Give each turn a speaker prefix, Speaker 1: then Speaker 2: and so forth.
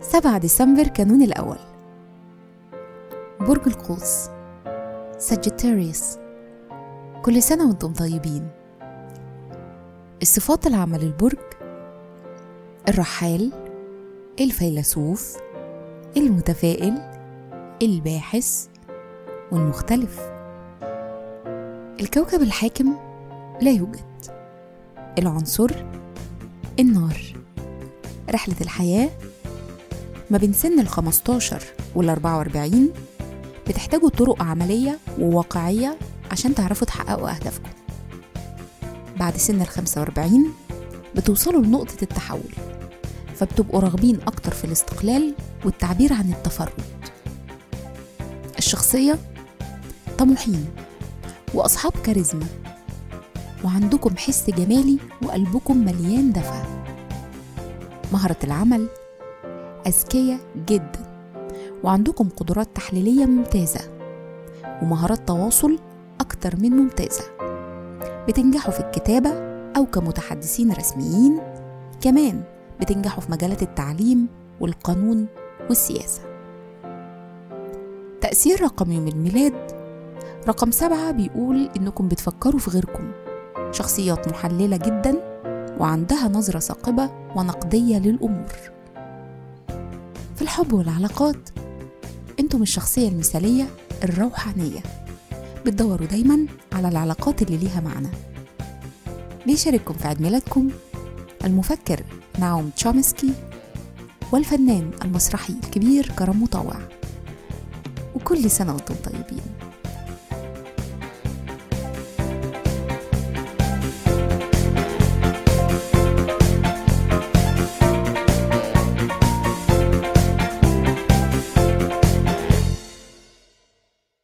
Speaker 1: سبعة ديسمبر كانون الأول. برج القوس. ساجيتاريوس كل سنة وأنتم طيبين. الصفات العامة للبرج الرحال الفيلسوف المتفائل الباحث والمختلف. الكوكب الحاكم لا يوجد. العنصر النار. رحلة الحياة ما بين سن ال 15 وال 44 بتحتاجوا طرق عملية وواقعية عشان تعرفوا تحققوا أهدافكم. بعد سن ال 45 بتوصلوا لنقطة التحول فبتبقوا راغبين أكتر في الاستقلال والتعبير عن التفرد. الشخصية طموحين. وأصحاب كاريزما. وعندكم حس جمالي وقلبكم مليان دفى مهرة العمل أذكياء جدا. وعندكم قدرات تحليلية ممتازة. ومهارات تواصل أكتر من ممتازة. بتنجحوا في الكتابة أو كمتحدثين رسميين. كمان بتنجحوا في مجالات التعليم والقانون والسياسة. تأثير رقم يوم الميلاد رقم سبعة بيقول إنكم بتفكروا في غيركم. شخصيات محللة جدا وعندها نظرة ثاقبة ونقدية للأمور. في الحب والعلاقات أنتم الشخصية المثالية الروحانية. بتدوروا دايما على العلاقات اللي ليها معنى. بيشارككم في عيد ميلادكم؟ المفكر نعوم تشومسكي والفنان المسرحي الكبير كرم مطوع. وكل سنة وأنتم طيبين.